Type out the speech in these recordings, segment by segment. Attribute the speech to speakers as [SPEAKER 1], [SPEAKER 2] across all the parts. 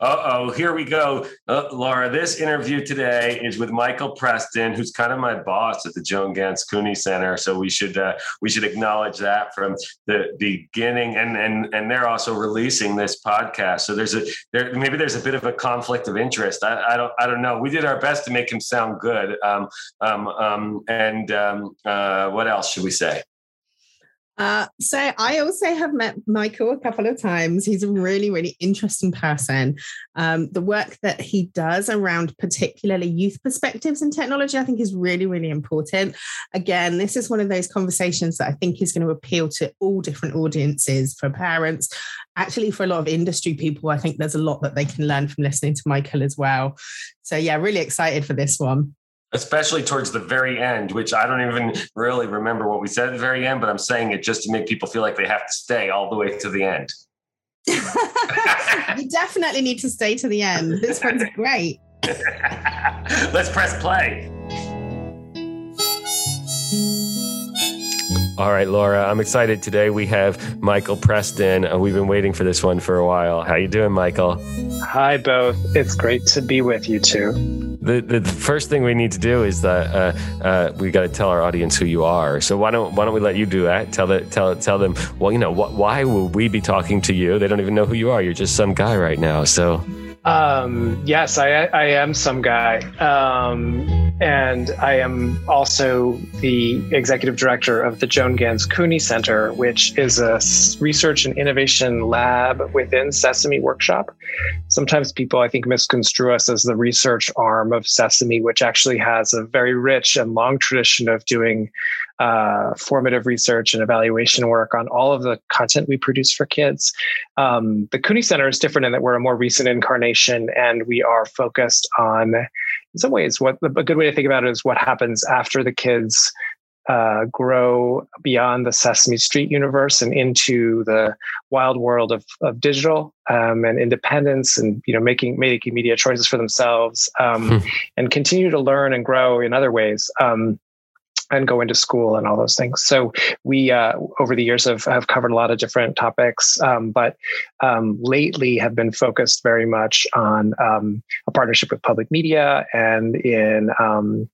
[SPEAKER 1] Uh oh, here we go. Uh, Laura, this interview today is with Michael Preston, who's kind of my boss at the Joan Ganz Cooney Center. So we should uh, we should acknowledge that from the beginning. And and and they're also releasing this podcast. So there's a there maybe there's a bit of a conflict of interest. I, I don't I don't know. We did our best to make him sound good. Um, um, um, and um, uh, what else should we say?
[SPEAKER 2] Uh, so I also have met Michael a couple of times. He's a really, really interesting person. Um, the work that he does around particularly youth perspectives in technology, I think is really, really important. Again, this is one of those conversations that I think is going to appeal to all different audiences for parents. Actually, for a lot of industry people, I think there's a lot that they can learn from listening to Michael as well. So yeah, really excited for this one
[SPEAKER 1] especially towards the very end, which I don't even really remember what we said at the very end, but I'm saying it just to make people feel like they have to stay all the way to the end.
[SPEAKER 2] you definitely need to stay to the end. This one's great.
[SPEAKER 1] Let's press play. All right, Laura, I'm excited today. We have Michael Preston. Uh, we've been waiting for this one for a while. How you doing, Michael?
[SPEAKER 3] Hi, both. It's great to be with you too.
[SPEAKER 1] The, the, first thing we need to do is that uh, uh, we got to tell our audience who you are. So why don't why don't we let you do that? Tell the, tell tell them. Well, you know, why will we be talking to you? They don't even know who you are. You're just some guy right now. So
[SPEAKER 3] um, yes, I, I am some guy. Um, and I am also the executive director of the Joan Ganz Cooney Center, which is a research and innovation lab within Sesame Workshop. Sometimes people, I think, misconstrue us as the research arm of Sesame, which actually has a very rich and long tradition of doing uh, formative research and evaluation work on all of the content we produce for kids. Um, the Cooney Center is different in that we're a more recent incarnation and we are focused on, in some ways, what a good way to think about it is what happens after the kids uh, grow beyond the Sesame Street universe and into the wild world of, of digital um, and independence, and you know making making media choices for themselves, um, hmm. and continue to learn and grow in other ways. Um, and go into school and all those things. So we, uh, over the years, have, have covered a lot of different topics, um, but um, lately have been focused very much on um, a partnership with public media and in um,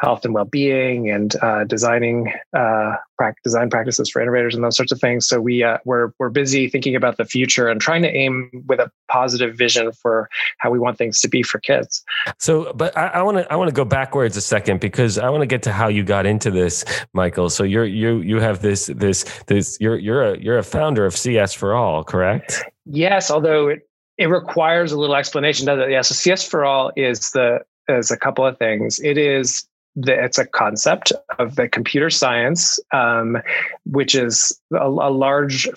[SPEAKER 3] health and well-being and uh, designing uh, design practices for innovators and those sorts of things. So we uh, we're we're busy thinking about the future and trying to aim with a positive vision for how we want things to be for kids.
[SPEAKER 1] So, but I want to I want to go backwards a second because I want to get to how you got into this, Michael. So you're you you have this this this you're you're a you're a founder of CS for All, correct?
[SPEAKER 3] Yes, although it it requires a little explanation, does it? Yeah. So CS for All is the is a couple of things. It is the, it's a concept of the computer science, um, which is a, a large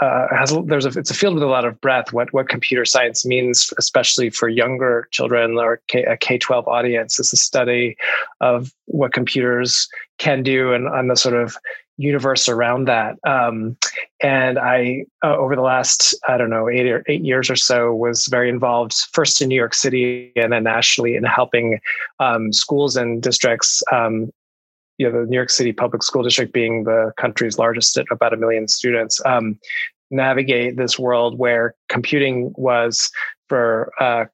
[SPEAKER 3] uh, has there's a it's a field with a lot of breadth. What what computer science means, especially for younger children or K, a K twelve audience, is a study of what computers can do and on the sort of universe around that. Um, and I, uh, over the last, I don't know, eight or eight years or so, was very involved first in New York City and then nationally in helping um, schools and districts. Um, you know, the New York City Public School District being the country's largest at about a million students, um, navigate this world where computing was for uh,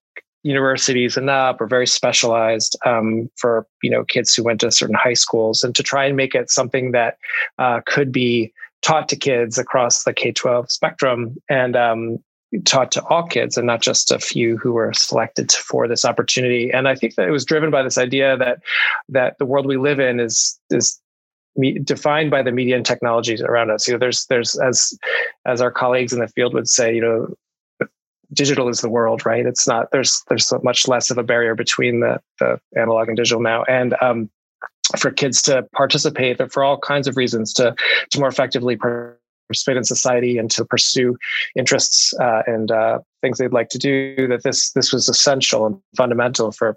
[SPEAKER 3] universities and up or very specialized um, for you know kids who went to certain high schools and to try and make it something that uh, could be taught to kids across the k-12 spectrum and um, taught to all kids and not just a few who were selected for this opportunity. And i think that it was driven by this idea that that the world we live in is is defined by the media and technologies around us. You know there's there's as as our colleagues in the field would say you know digital is the world, right? It's not there's there's much less of a barrier between the the analog and digital now, and um, for kids to participate, for all kinds of reasons, to to more effectively participate in society and to pursue interests uh, and uh, things they'd like to do. That this this was essential and fundamental for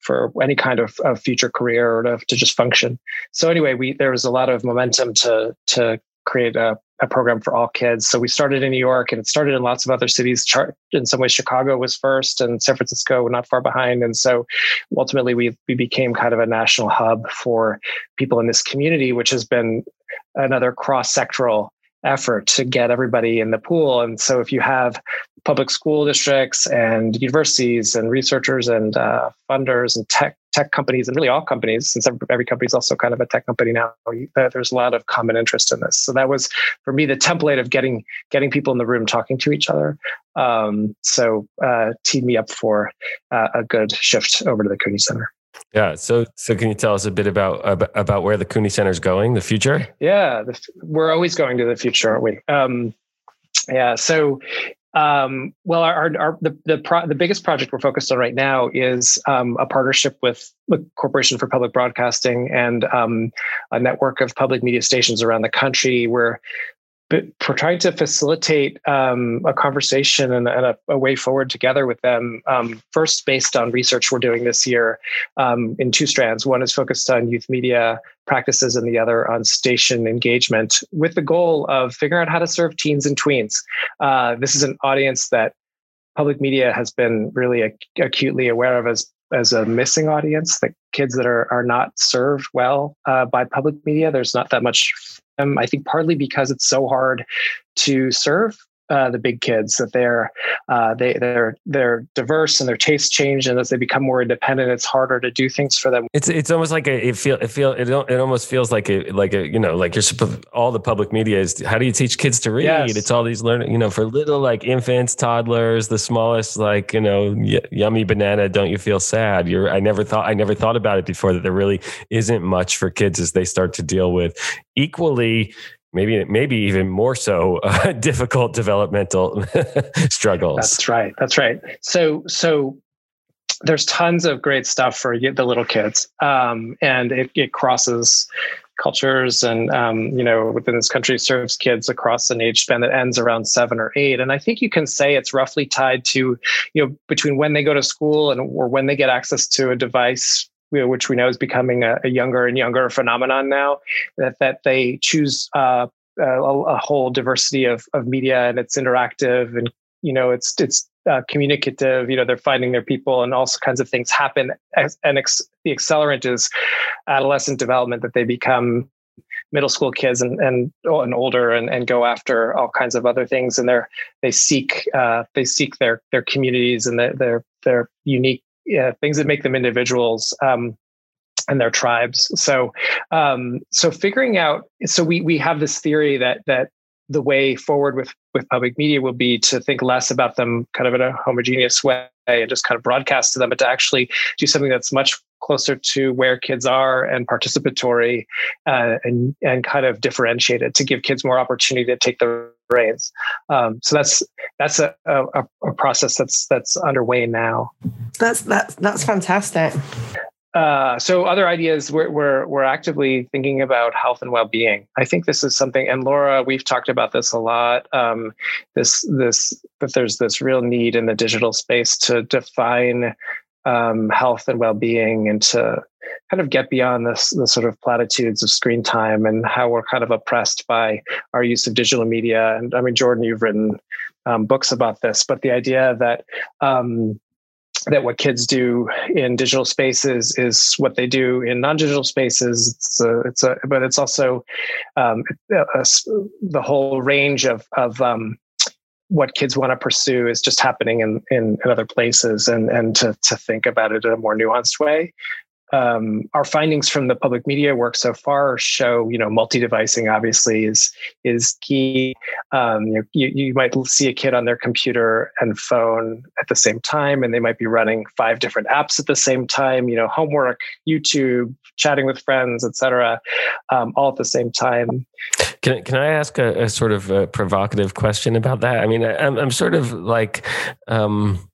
[SPEAKER 3] for any kind of, of future career or to, to just function. So anyway, we there was a lot of momentum to to create a, a program for all kids. So we started in New York and it started in lots of other cities. In some ways, Chicago was first and San Francisco not far behind. And so ultimately we, we became kind of a national hub for people in this community, which has been another cross sectoral effort to get everybody in the pool. And so if you have public school districts and universities and researchers and uh, funders and tech tech companies and really all companies, since every company is also kind of a tech company now, uh, there's a lot of common interest in this. So that was for me the template of getting getting people in the room talking to each other. Um, so uh, teed me up for uh, a good shift over to the Cooney Center.
[SPEAKER 1] Yeah. So, so can you tell us a bit about about where the Cooney Center is going, the future?
[SPEAKER 3] Yeah, the, we're always going to the future, aren't we? Um, yeah. So, um, well, our, our, our, the the, pro, the biggest project we're focused on right now is um, a partnership with the Corporation for Public Broadcasting and um, a network of public media stations around the country. Where but trying to facilitate um, a conversation and, and a, a, way forward together with them. Um, first, based on research we're doing this year um, in two strands. One is focused on youth media practices, and the other on station engagement, with the goal of figuring out how to serve teens and tweens. Uh, this is an audience that public media has been really ac- acutely aware of as as a missing audience, the kids that are are not served well uh, by public media. There's not that much um, I think partly because it's so hard to serve uh, the big kids that they're uh, they they're they're diverse and their tastes change and as they become more independent it's harder to do things for them.
[SPEAKER 1] It's it's almost like a, it feel it feel it, it almost feels like a like a you know like you're all the public media is how do you teach kids to read? Yes. it's all these learning you know for little like infants toddlers the smallest like you know y- yummy banana don't you feel sad? You're I never thought I never thought about it before that there really isn't much for kids as they start to deal with equally maybe maybe even more so uh, difficult developmental struggles.
[SPEAKER 3] That's right. That's right. So so there's tons of great stuff for the little kids, um, and it, it crosses cultures and um, you know within this country serves kids across an age span that ends around seven or eight and i think you can say it's roughly tied to you know between when they go to school and or when they get access to a device which we know is becoming a, a, younger and younger phenomenon now, that that they choose uh, a, a, whole diversity of of media and it's interactive and you know it's it's uh, communicative. You know they're finding their people and all kinds of things happen. And ex- the accelerant is adolescent development that they become middle school kids and and, and older and, and go after all kinds of other things and they're they seek uh, they seek their their communities and their their, their unique yeah, things that make them individuals um, and their tribes. So, um, so figuring out. So we we have this theory that that the way forward with with public media will be to think less about them kind of in a homogeneous way and just kind of broadcast to them, but to actually do something that's much closer to where kids are and participatory uh, and and kind of differentiated to give kids more opportunity to take the reins. Um, so that's that's a, a, a process that's that's underway now.
[SPEAKER 2] That's that's that's fantastic.
[SPEAKER 3] Uh, so other ideas we're, we're, we're actively thinking about health and well-being i think this is something and laura we've talked about this a lot um, this this that there's this real need in the digital space to define um, health and well-being and to kind of get beyond this the sort of platitudes of screen time and how we're kind of oppressed by our use of digital media. And I mean, Jordan, you've written um, books about this, but the idea that um, that what kids do in digital spaces is what they do in non-digital spaces. It's a, it's a but it's also um, a, a, the whole range of of um, what kids want to pursue is just happening in, in, in other places and, and to, to think about it in a more nuanced way um, our findings from the public media work so far show, you know, multi-devicing obviously is is key. Um, you, you, might see a kid on their computer and phone at the same time, and they might be running five different apps at the same time. You know, homework, YouTube, chatting with friends, etc., um, all at the same time.
[SPEAKER 1] Can can I ask a, a sort of a provocative question about that? I mean, I'm, I'm sort of like. Um,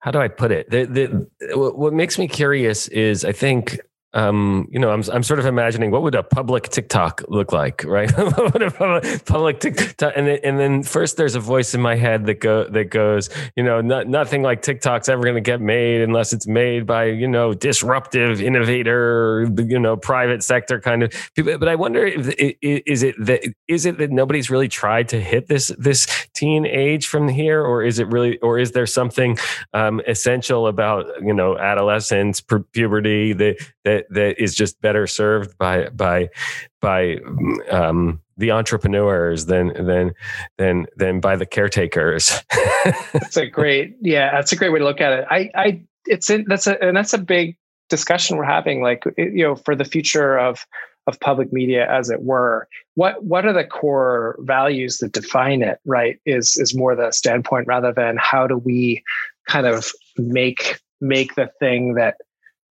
[SPEAKER 1] how do I put it? The, the, what makes me curious is I think um, you know, I'm I'm sort of imagining what would a public TikTok look like, right? what a public TikTok, and then, and then first there's a voice in my head that go that goes, you know, not, nothing like TikTok's ever going to get made unless it's made by you know disruptive innovator, you know, private sector kind of people. But I wonder if is it that is it that nobody's really tried to hit this this teen age from here, or is it really, or is there something um, essential about you know adolescence, puberty that that that that is just better served by by by um, the entrepreneurs than than than than by the caretakers.
[SPEAKER 3] that's a great yeah, that's a great way to look at it. I I it's in, that's a and that's a big discussion we're having like you know for the future of of public media as it were what what are the core values that define it right is is more the standpoint rather than how do we kind of make make the thing that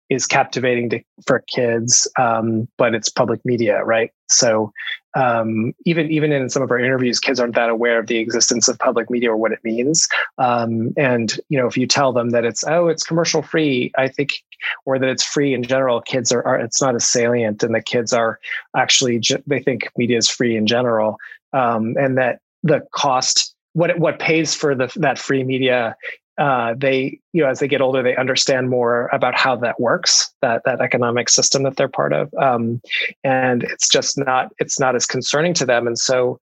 [SPEAKER 3] is captivating to, for kids, um, but it's public media, right? So um, even even in some of our interviews, kids aren't that aware of the existence of public media or what it means. Um, and you know, if you tell them that it's oh, it's commercial free, I think, or that it's free in general, kids are, are it's not as salient, and the kids are actually they think media is free in general, um, and that the cost what what pays for the that free media uh, they you know as they get older they understand more about how that works that that economic system that they're part of. Um, and it's just not it's not as concerning to them. And so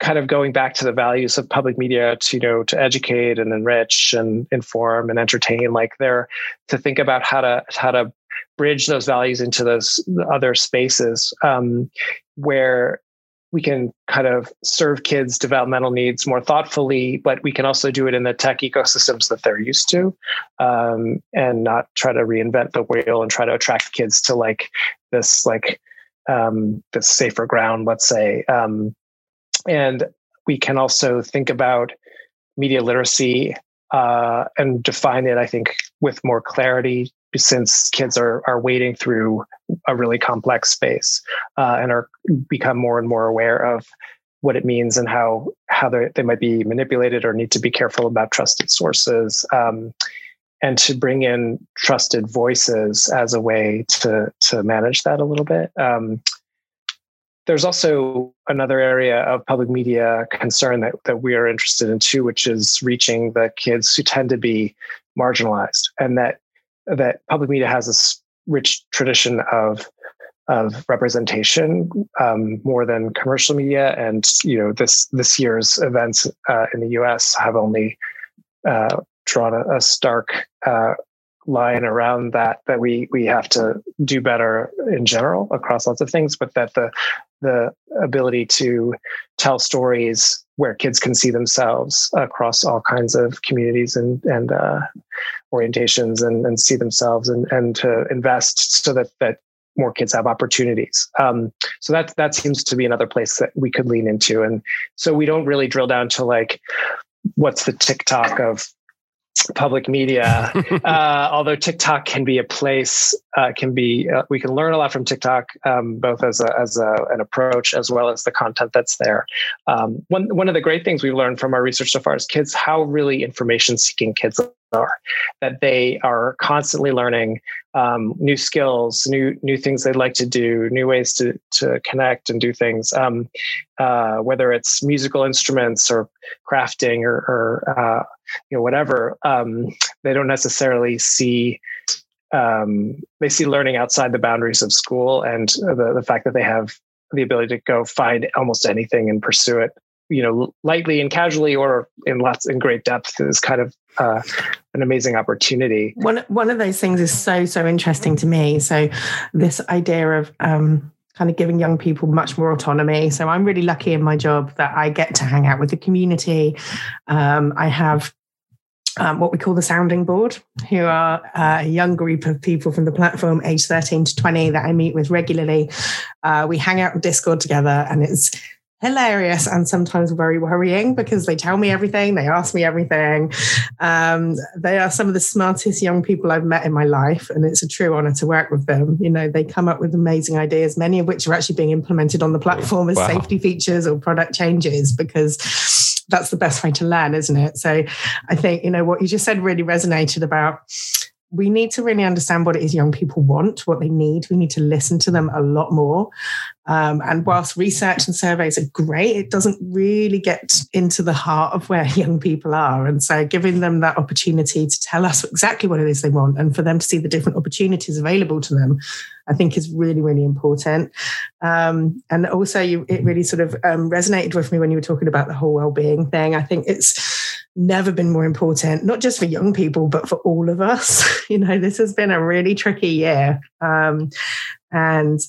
[SPEAKER 3] kind of going back to the values of public media to you know to educate and enrich and inform and entertain like they're to think about how to how to bridge those values into those other spaces um, where we can kind of serve kids developmental needs more thoughtfully but we can also do it in the tech ecosystems that they're used to um, and not try to reinvent the wheel and try to attract kids to like this like um, this safer ground let's say. Um, and we can also think about media literacy uh, and define it i think with more clarity since kids are are wading through a really complex space uh, and are become more and more aware of what it means and how how they might be manipulated or need to be careful about trusted sources um, and to bring in trusted voices as a way to to manage that a little bit. Um, there's also another area of public media concern that, that we are interested in too, which is reaching the kids who tend to be marginalized and that that public media has this rich tradition of of representation um, more than commercial media, and you know this this year's events uh, in the U.S. have only uh, drawn a, a stark uh, line around that that we we have to do better in general across lots of things, but that the the ability to tell stories where kids can see themselves across all kinds of communities and and uh, orientations and, and see themselves and and to invest so that that more kids have opportunities. Um, so that that seems to be another place that we could lean into. And so we don't really drill down to like what's the TikTok of public media. uh, although TikTok can be a place, uh, can be uh, we can learn a lot from TikTok, um, both as a, as a, an approach as well as the content that's there. Um, one one of the great things we've learned from our research so far is kids how really information seeking kids are that they are constantly learning um, new skills new new things they'd like to do new ways to to connect and do things um, uh, whether it's musical instruments or crafting or, or uh, you know whatever um, they don't necessarily see um, they see learning outside the boundaries of school and the, the fact that they have the ability to go find almost anything and pursue it you know lightly and casually or in lots in great depth is kind of uh, an amazing opportunity
[SPEAKER 2] one one of those things is so so interesting to me so this idea of um kind of giving young people much more autonomy. So I'm really lucky in my job that I get to hang out with the community. Um, I have um, what we call the sounding board, who are uh, a young group of people from the platform, age 13 to 20, that I meet with regularly. Uh, we hang out on Discord together, and it's hilarious and sometimes very worrying because they tell me everything, they ask me everything. Um, they are some of the smartest young people I've met in my life, and it's a true honor to work with them. You know, they come up with amazing ideas, many of which are actually being implemented on the platform as wow. safety features or product changes because that's the best way to learn, isn't it? So I think, you know, what you just said really resonated about we need to really understand what it is young people want, what they need. We need to listen to them a lot more. Um, and whilst research and surveys are great, it doesn't really get into the heart of where young people are. And so, giving them that opportunity to tell us exactly what it is they want and for them to see the different opportunities available to them, I think is really, really important. Um, and also, you, it really sort of um, resonated with me when you were talking about the whole well-being thing. I think it's never been more important, not just for young people, but for all of us. you know, this has been a really tricky year. Um, and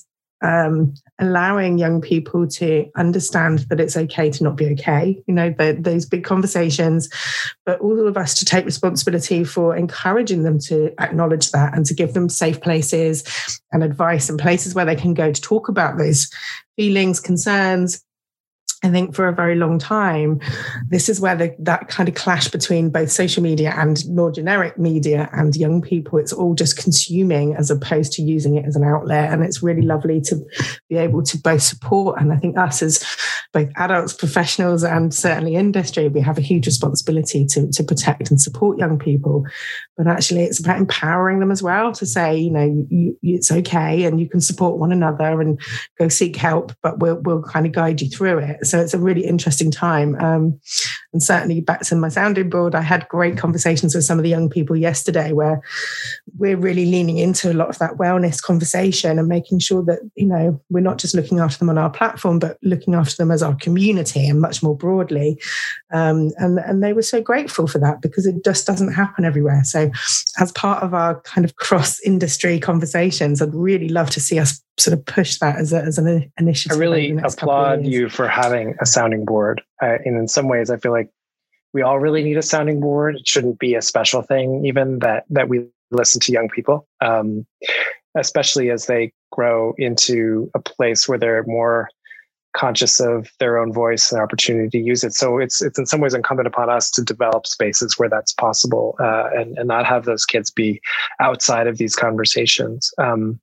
[SPEAKER 2] um, allowing young people to understand that it's okay to not be okay, you know, the, those big conversations, but all of us to take responsibility for encouraging them to acknowledge that and to give them safe places and advice and places where they can go to talk about those feelings, concerns, I think for a very long time, this is where the, that kind of clash between both social media and more generic media and young people, it's all just consuming as opposed to using it as an outlet. And it's really lovely to be able to both support. And I think us as both adults, professionals, and certainly industry, we have a huge responsibility to, to protect and support young people. But actually, it's about empowering them as well to say, you know, you, you, it's okay and you can support one another and go seek help, but we'll, we'll kind of guide you through it so it's a really interesting time. Um, and certainly back to my sounding board, I had great conversations with some of the young people yesterday where we're really leaning into a lot of that wellness conversation and making sure that, you know, we're not just looking after them on our platform, but looking after them as our community and much more broadly. Um, and, and they were so grateful for that because it just doesn't happen everywhere. So as part of our kind of cross industry conversations, I'd really love to see us sort of push that as, a, as an initiative.
[SPEAKER 3] I really applaud you for having a sounding board. Uh, and in some ways, I feel like we all really need a sounding board. It shouldn't be a special thing, even that that we listen to young people, um, especially as they grow into a place where they're more conscious of their own voice and opportunity to use it. So it's it's in some ways incumbent upon us to develop spaces where that's possible uh, and and not have those kids be outside of these conversations. Um,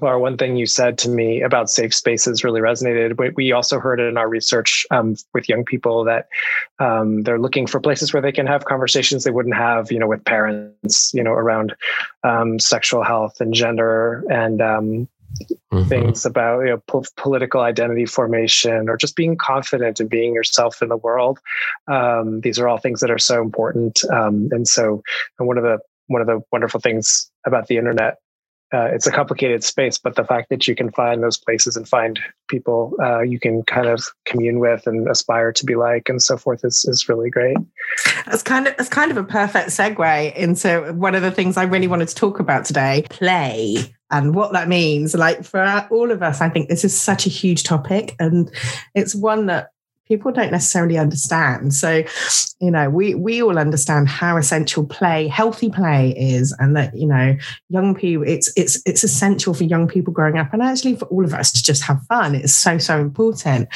[SPEAKER 3] Laura, one thing you said to me about safe spaces really resonated. We also heard it in our research um, with young people that um, they're looking for places where they can have conversations they wouldn't have, you know, with parents, you know, around um, sexual health and gender and um, mm-hmm. things about you know po- political identity formation or just being confident and being yourself in the world. Um, these are all things that are so important. Um, and so, and one of the one of the wonderful things about the internet uh, it's a complicated space, but the fact that you can find those places and find people uh, you can kind of commune with and aspire to be like and so forth is, is really great.
[SPEAKER 2] It's kind of it's kind of a perfect segue into one of the things I really wanted to talk about today: play and what that means. Like for all of us, I think this is such a huge topic, and it's one that people don't necessarily understand. So, you know, we we all understand how essential play, healthy play is, and that you know, young people, it's it's it's essential for young people growing up, and actually for all of us to just have fun. It's so so important.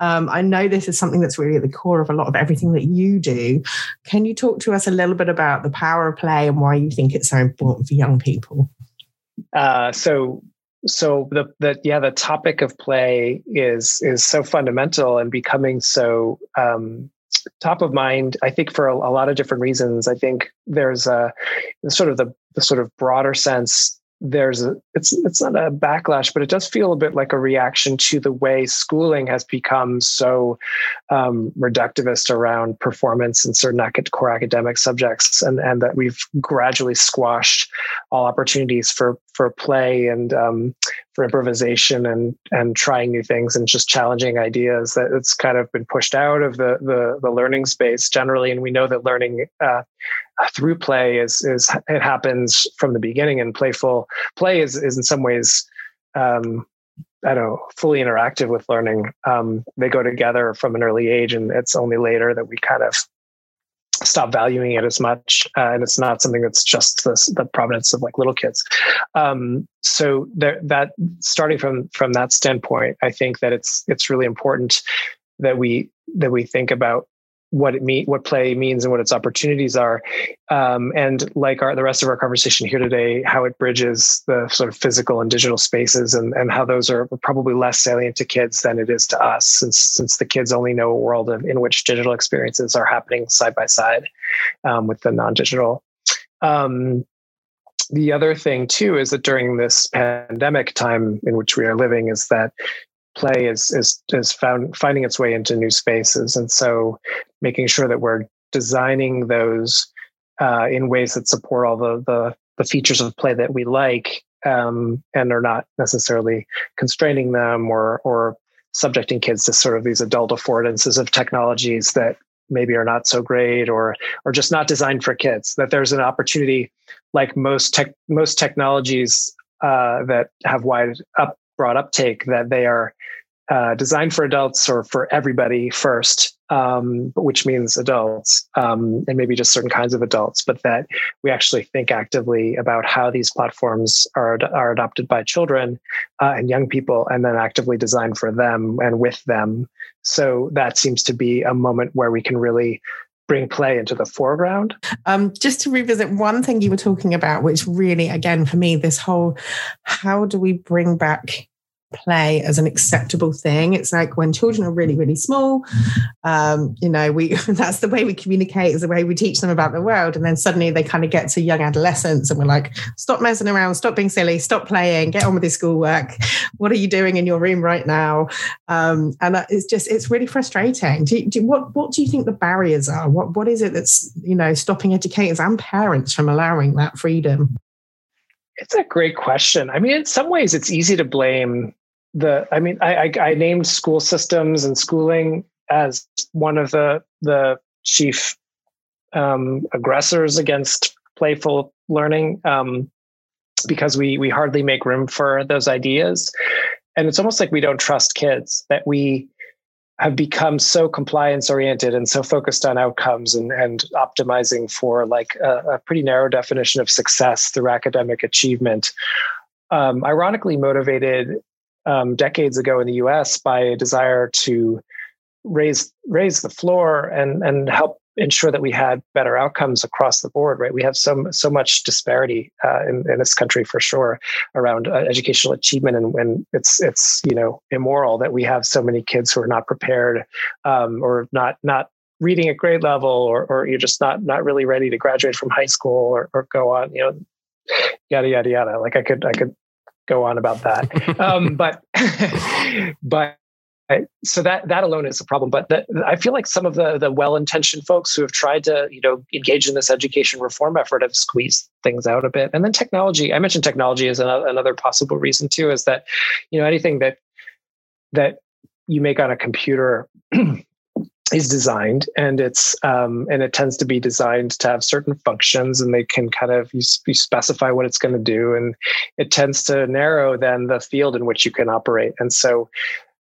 [SPEAKER 2] Um, I know this is something that's really at the core of a lot of everything that you do. Can you talk to us a little bit about the power of play and why you think it's so important for young people?
[SPEAKER 3] Uh, so so the the yeah the topic of play is is so fundamental and becoming so um, top of mind i think for a, a, lot of different reasons. I think there's a sort of the, the sort of broader sense there's a it's it's not a backlash, but it does feel a bit like a reaction to the way schooling has become so um, reductivist around performance and certain core academic subjects, and and that we've gradually squashed all opportunities for for play and um, for improvisation and and trying new things and just challenging ideas. That it's kind of been pushed out of the the, the learning space generally, and we know that learning. Uh, through play is is it happens from the beginning and playful play is is in some ways um, I don't know, fully interactive with learning. Um, they go together from an early age, and it's only later that we kind of stop valuing it as much. Uh, and it's not something that's just the, the provenance of like little kids. Um, so there, that starting from from that standpoint, I think that it's it's really important that we that we think about what it mean, what play means, and what its opportunities are. Um, and like our, the rest of our conversation here today, how it bridges the sort of physical and digital spaces, and, and how those are probably less salient to kids than it is to us, since since the kids only know a world of, in which digital experiences are happening side by side um, with the non-digital. Um, the other thing too is that during this pandemic time in which we are living is that play is is is found finding its way into new spaces, and so making sure that we're designing those uh, in ways that support all the, the the features of play that we like, um, and are not necessarily constraining them or or subjecting kids to sort of these adult affordances of technologies that maybe are not so great or or just not designed for kids. That there's an opportunity like most tech most technologies uh, that have wide up broad uptake that they are uh, designed for adults or for everybody first, um, which means adults um, and maybe just certain kinds of adults, but that we actually think actively about how these platforms are, are adopted by children uh, and young people and then actively designed for them and with them. So that seems to be a moment where we can really bring play into the foreground.
[SPEAKER 2] Um, just to revisit one thing you were talking about, which really, again, for me, this whole how do we bring back play as an acceptable thing. It's like when children are really, really small, um, you know, we that's the way we communicate, is the way we teach them about the world. And then suddenly they kind of get to young adolescence and we're like, stop messing around, stop being silly, stop playing, get on with your schoolwork. What are you doing in your room right now? Um, and it's just, it's really frustrating. Do, do, what, what do you think the barriers are? What, what is it that's, you know, stopping educators and parents from allowing that freedom?
[SPEAKER 3] It's a great question. I mean, in some ways, it's easy to blame the i mean I, I, I named school systems and schooling as one of the the chief um, aggressors against playful learning um, because we we hardly make room for those ideas. And it's almost like we don't trust kids that we have become so compliance oriented and so focused on outcomes and, and optimizing for like a, a pretty narrow definition of success through academic achievement um, ironically motivated um, decades ago in the U.S. by a desire to raise raise the floor and and help ensure that we had better outcomes across the board. Right, we have so so much disparity uh, in, in this country for sure around uh, educational achievement, and, when it's it's you know immoral that we have so many kids who are not prepared um, or not not reading at grade level or or you're just not not really ready to graduate from high school or, or go on you know yada yada yada like i could i could go on about that. um, but but so that that alone is a problem. But the, I feel like some of the the well intentioned folks who have tried to you know engage in this education reform effort have squeezed things out a bit. And then technology. I mentioned technology as another, another possible reason too. Is that you know anything that that you make on a computer is designed and it's um, and it tends to be designed to have certain functions and they can kind of you, you specify what it's going to do and it tends to narrow then the field in which you can operate. And so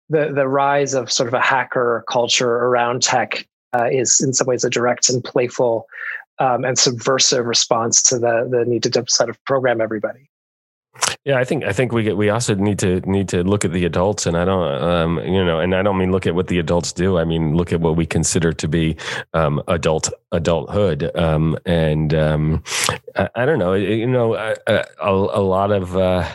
[SPEAKER 3] the the rise of sort of a hacker culture around tech uh, is in some ways a direct and playful um, and subversive response to the the need to sort of program everybody
[SPEAKER 1] yeah, I think I think we get we also need to need to look at the adults, and I don't, um, you know, and I don't mean look at what the adults do. I mean look at what we consider to be um, adult adulthood, um, and um, I, I, don't know, you know, a, lot of uh,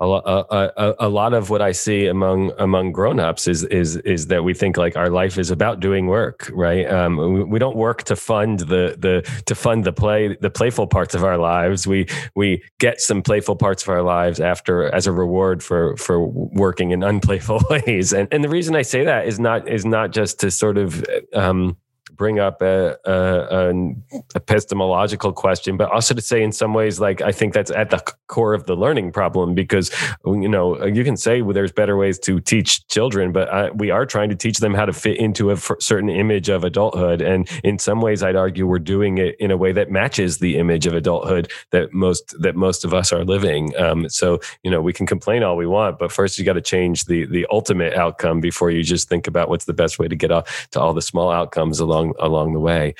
[SPEAKER 1] a, a, a, lot of what I see among among grown-ups is is is that we think like our life is about doing work, right? Um, we, we, don't work to fund the the to fund the play the playful parts of our lives. We we get some playful parts our lives after as a reward for for working in unplayful ways. And and the reason I say that is not is not just to sort of um, bring up a, a, an epistemological question, but also to say in some ways, like I think that's at the core of the learning problem because you know you can say well, there's better ways to teach children, but I, we are trying to teach them how to fit into a certain image of adulthood, and in some ways, I'd argue we're doing it in a way that matches the image of adulthood that most that most of us are living. Um, so you know we can complain all we want, but first you got to change the the ultimate outcome before you just think about what's the best way to get to all the small outcomes along along along the way.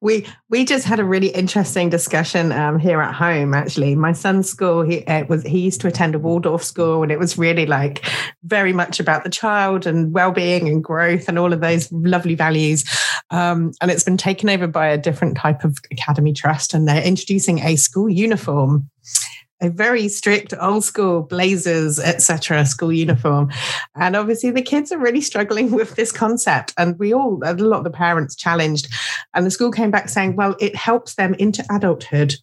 [SPEAKER 2] We we just had a really interesting discussion um, here at home. Actually, my son's school he was he used to attend a Waldorf school, and it was really like very much about the child and well being and growth and all of those lovely values. Um, and it's been taken over by a different type of academy trust, and they're introducing a school uniform a very strict old school blazers etc school uniform. And obviously the kids are really struggling with this concept. And we all a lot of the parents challenged. And the school came back saying well it helps them into adulthood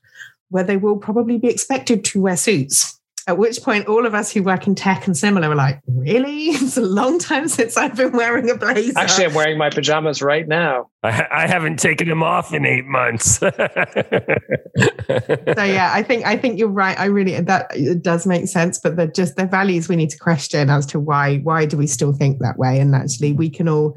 [SPEAKER 2] where they will probably be expected to wear suits at which point, all of us who work in tech and similar were like, "Really? It's a long time since I've been wearing a blazer."
[SPEAKER 3] Actually, I'm wearing my pajamas right now.
[SPEAKER 1] I, I haven't taken them off in eight months. so
[SPEAKER 2] yeah, I think I think you're right. I really that it does make sense, but the just the values we need to question as to why why do we still think that way? And actually, we can all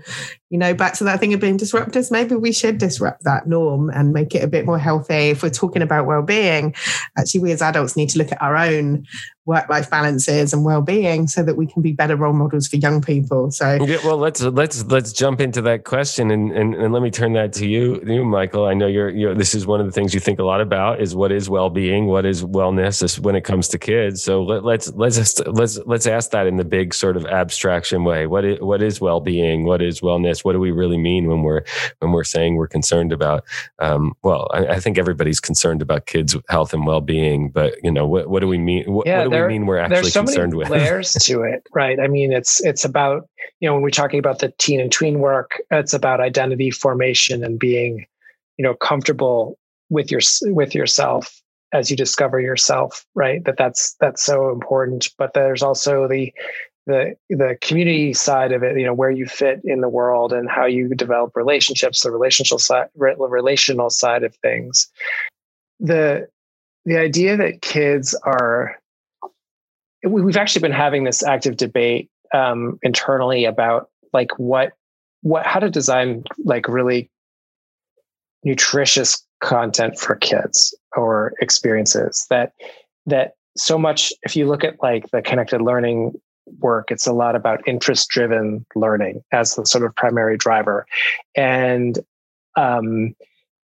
[SPEAKER 2] you know, back to that thing of being disruptors, maybe we should disrupt that norm and make it a bit more healthy. If we're talking about well-being, actually we as adults need to look at our own work-life balances and well-being so that we can be better role models for young people. So
[SPEAKER 1] yeah, well let's let's let's jump into that question and, and and let me turn that to you, you, Michael. I know you're you this is one of the things you think a lot about is what is well-being, what is wellness when it comes to kids. So let, let's let's just, let's let's ask that in the big sort of abstraction way. What is what is well-being? What is wellness? What do we really mean when we're when we're saying we're concerned about um, well, I, I, think everybody's concerned about kids' health and well-being, but you know, what what do we mean what, yeah, what do there, we mean we're actually
[SPEAKER 3] so
[SPEAKER 1] concerned
[SPEAKER 3] many
[SPEAKER 1] with?
[SPEAKER 3] layers to it, right? I mean, it's it's about you know when we're talking about the teen and tween work, it's about identity formation and being you know comfortable with your with yourself as you discover yourself right that that's that's so important but there's also the the the community side of it you know where you fit in the world and how you develop relationships the relational side relational side of things the the idea that kids are we've actually been having this active debate um, internally about like what what how to design like really nutritious content for kids or experiences that that so much if you look at like the connected learning work it's a lot about interest driven learning as the sort of primary driver. And um,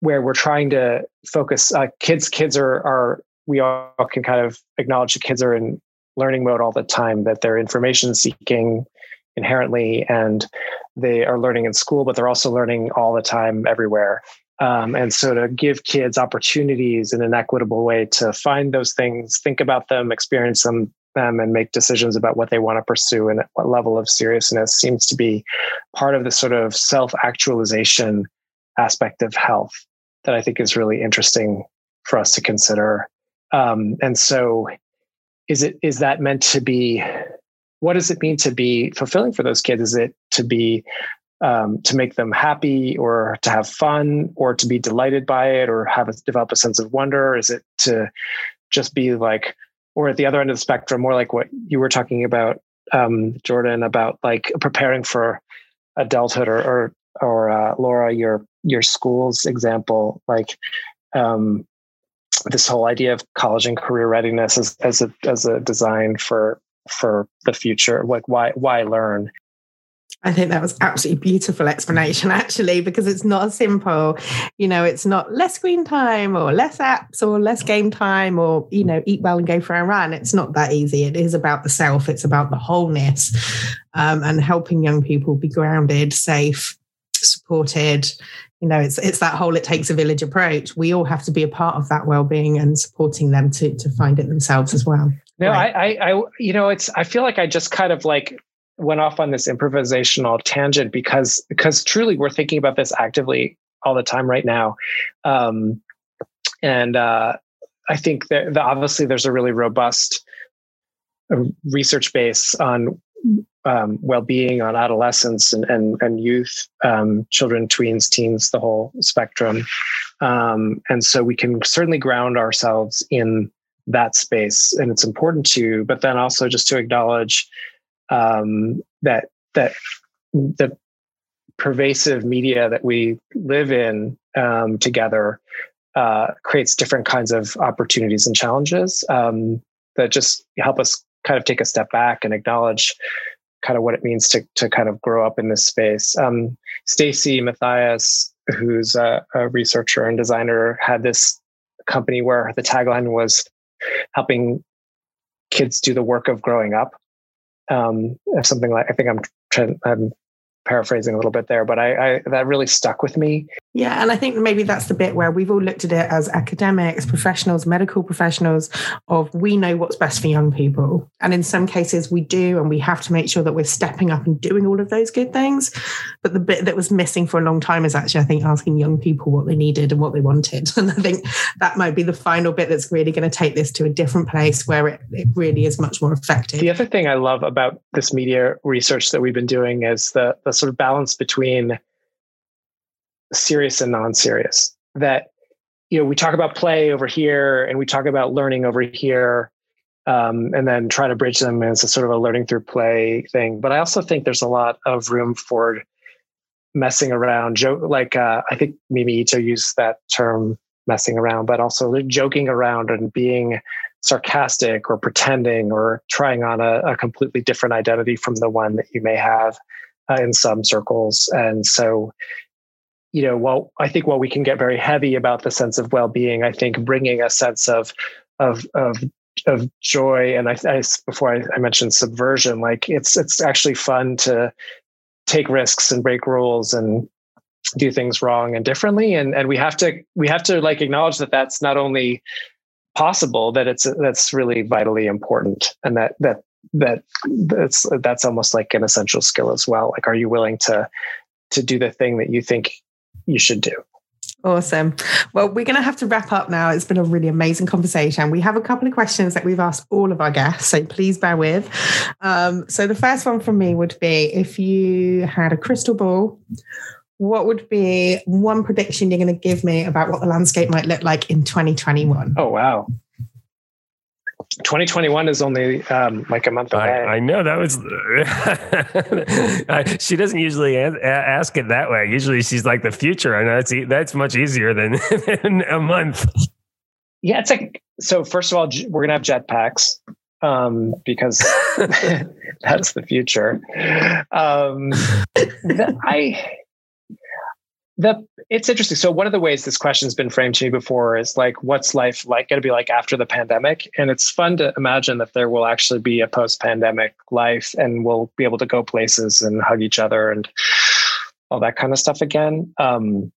[SPEAKER 3] where we're trying to focus uh, kids kids are are we all can kind of acknowledge that kids are in learning mode all the time that they're information seeking inherently and they are learning in school but they're also learning all the time everywhere um, and so to give kids opportunities in an equitable way to find those things, think about them, experience them, them and make decisions about what they want to pursue and what level of seriousness seems to be part of the sort of self-actualization aspect of health that I think is really interesting for us to consider. Um, and so is it is that meant to be what does it mean to be fulfilling for those kids? Is it to be um, to make them happy or to have fun or to be delighted by it or have a, develop a sense of wonder? Is it to just be like, or at the other end of the spectrum, more like what you were talking about, um, Jordan, about like preparing for adulthood or, or, or uh, Laura, your, your school's example, like, um, this whole idea of college and career readiness as, as a, as a design for, for the future, like why, why learn?
[SPEAKER 2] I think that was absolutely beautiful explanation, actually, because it's not as simple. You know, it's not less screen time or less apps or less game time or, you know, eat well and go for a run. It's not that easy. It is about the self, it's about the wholeness um, and helping young people be grounded, safe, supported. You know, it's it's that whole it takes a village approach. We all have to be a part of that well-being and supporting them to to find it themselves as well.
[SPEAKER 3] No, right. I, I, I, you know, it's. I feel like I just kind of like went off on this improvisational tangent because because truly we're thinking about this actively all the time right now um, and uh, i think that the, obviously there's a really robust uh, research base on um, well-being on adolescents and, and, and youth um, children tweens teens the whole spectrum. Um, and so we can certainly ground ourselves in that space and it's important to but then also just to acknowledge um, that that the pervasive media that we live in um, together uh, creates different kinds of opportunities and challenges um, that just help us kind of take a step back and acknowledge kind of what it means to to kind of grow up in this space. Um, Stacy Matthias, who's a, a researcher and designer, had this company where the tagline was helping kids do the work of growing up um, something like I think I'm trying, I'm paraphrasing a little bit there, but I, I, that really stuck with me.
[SPEAKER 2] Yeah, and I think maybe that's the bit where we've all looked at it as academics, professionals, medical professionals of we know what's best for young people. And in some cases we do and we have to make sure that we're stepping up and doing all of those good things. But the bit that was missing for a long time is actually I think asking young people what they needed and what they wanted. And I think that might be the final bit that's really going to take this to a different place where it, it really is much more effective.
[SPEAKER 3] The other thing I love about this media research that we've been doing is the the sort of balance between serious and non-serious. That you know we talk about play over here and we talk about learning over here um, and then try to bridge them as a sort of a learning through play thing. But i also think there's a lot of room for messing around, joke like uh, I think Mimi Ito used that term messing around, but also joking around and being sarcastic or pretending or trying on a, a completely different identity from the one that you may have uh, in some circles. And so, you know, while I think while we can get very heavy about the sense of well-being, I think bringing a sense of of of of joy and I, I before I, I mentioned subversion, like it's it's actually fun to take risks and break rules and do things wrong and differently and and we have to we have to like acknowledge that that's not only possible that it's that's really vitally important and that that that that's that's almost like an essential skill as well like are you willing to to do the thing that you think you should do
[SPEAKER 2] Awesome. Well, we're going to have to wrap up now. It's been a really amazing conversation. We have a couple of questions that we've asked all of our guests, so please bear with. Um, so, the first one from me would be if you had a crystal ball, what would be one prediction you're going to give me about what the landscape might look like in 2021?
[SPEAKER 3] Oh, wow. 2021 is only um, like a month away.
[SPEAKER 1] I, I know that was. she doesn't usually ask it that way. Usually, she's like the future, and that's that's much easier than, than a month.
[SPEAKER 3] Yeah, it's like so. First of all, we're gonna have jetpacks um, because that's the future. Um, I the it's interesting. So one of the ways this question's been framed to me before is like, what's life like going to be like after the pandemic? And it's fun to imagine that there will actually be a post-pandemic life, and we'll be able to go places and hug each other and all that kind of stuff again. Um,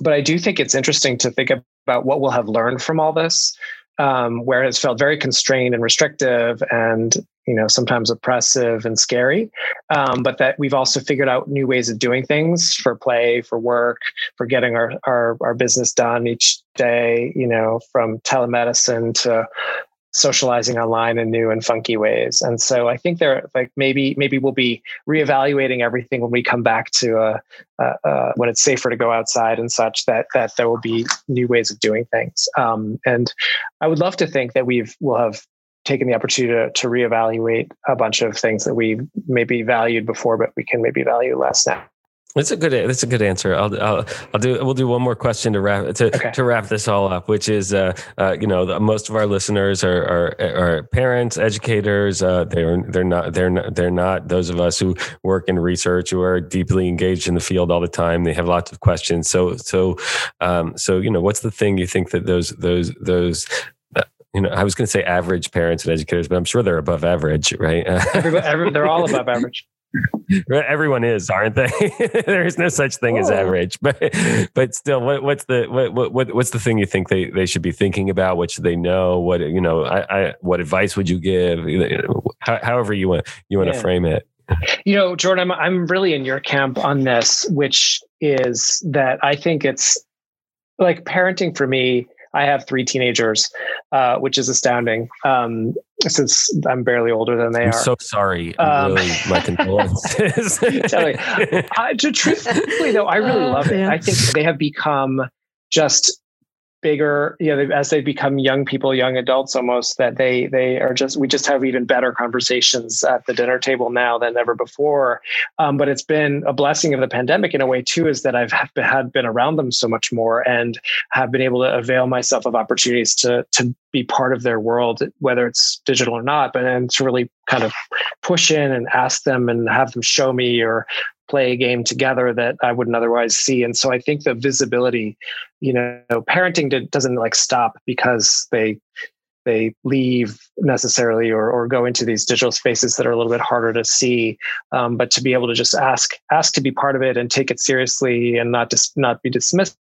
[SPEAKER 3] but I do think it's interesting to think about what we'll have learned from all this um, where it's felt very constrained and restrictive and you know sometimes oppressive and scary. Um, but that we've also figured out new ways of doing things for play for work for getting our, our, our business done each day you know from telemedicine to socializing online in new and funky ways. And so I think there, like maybe maybe we'll be reevaluating everything when we come back to uh, uh, uh, when it's safer to go outside and such. That that there will be new ways of doing things. Um, and I would love to think that we've will have taken the opportunity to, to reevaluate a bunch of things that we maybe valued before, but we can maybe value less now.
[SPEAKER 1] That's a good. That's a good answer. I'll, I'll, I'll do. We'll do one more question to wrap to, okay. to wrap this all up, which is, uh, uh, you know, the, most of our listeners are are, are parents, educators. Uh, they're they're not they're not, they're not those of us who work in research who are deeply engaged in the field all the time. They have lots of questions. So so um, so you know, what's the thing you think that those those those uh, you know, I was going to say average parents and educators, but I'm sure they're above average, right?
[SPEAKER 3] Every, they're all above average.
[SPEAKER 1] Everyone is, aren't they? there is no such thing as oh. average, but but still, what, what's the what, what what's the thing you think they, they should be thinking about? What should they know? What you know? I, I what advice would you give? However you want you want yeah. to frame it.
[SPEAKER 3] You know, Jordan, I'm I'm really in your camp on this, which is that I think it's like parenting for me I have three teenagers, uh, which is astounding. Um, since I'm barely older than they
[SPEAKER 1] I'm
[SPEAKER 3] are.
[SPEAKER 1] So sorry. Um, really, my condolences.
[SPEAKER 3] tell me, uh, truthfully though, I really oh, love it. I think they have become just bigger you know as they become young people young adults almost that they they are just we just have even better conversations at the dinner table now than ever before. Um, but it's been a blessing of the pandemic in a way too is that i've had been around them so much more and have been able to avail myself of opportunities to to be part of their world whether it's digital or not but then to really kind of push in and ask them and have them show me or play a game together that I wouldn't otherwise see. And so I think the visibility, you know, parenting doesn't like stop because they they leave necessarily or, or go into these digital spaces that are a little bit harder to see. Um, but to be able to just ask ask to be part of it and take it seriously and not just not be dismissed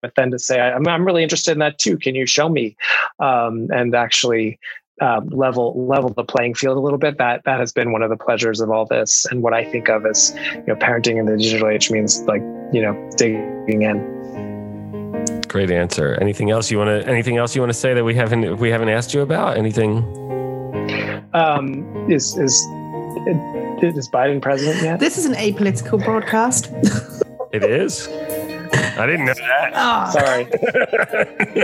[SPEAKER 3] but then to say I'm, I'm really interested in that too. Can you show me? Um, and actually uh, level level the playing field a little bit. That that has been one of the pleasures of all this, and what I think of as you know, parenting in the digital age means like you know digging in.
[SPEAKER 1] Great answer. Anything else you want to? Anything else you want to say that we haven't we haven't asked you about? Anything?
[SPEAKER 3] Um, is is is Biden president yet?
[SPEAKER 2] This is an apolitical broadcast.
[SPEAKER 1] it is. I didn't know that.
[SPEAKER 3] Oh. Sorry.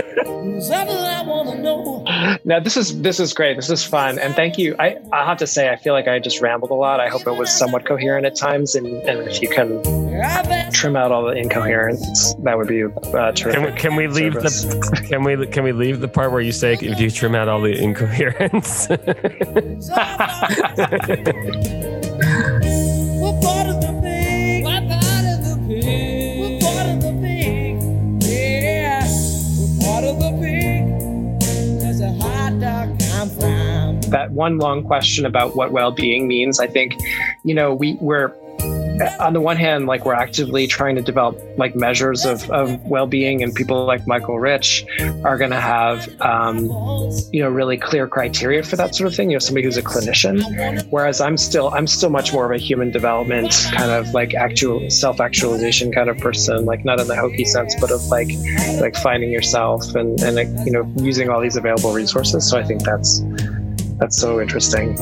[SPEAKER 3] now this is this is great. This is fun, and thank you. I I have to say, I feel like I just rambled a lot. I hope it was somewhat coherent at times, and, and if you can trim out all the incoherence, that would be uh, terrific.
[SPEAKER 4] Can we, can we leave service. the can we can we leave the part where you say if you trim out all the incoherence?
[SPEAKER 3] that one long question about what well-being means i think you know we we're on the one hand, like we're actively trying to develop like measures of, of well-being, and people like Michael Rich are going to have, um, you know, really clear criteria for that sort of thing. You know, somebody who's a clinician, whereas I'm still I'm still much more of a human development kind of like actual self-actualization kind of person, like not in the hokey sense, but of like like finding yourself and and like you know using all these available resources. So I think that's that's so interesting.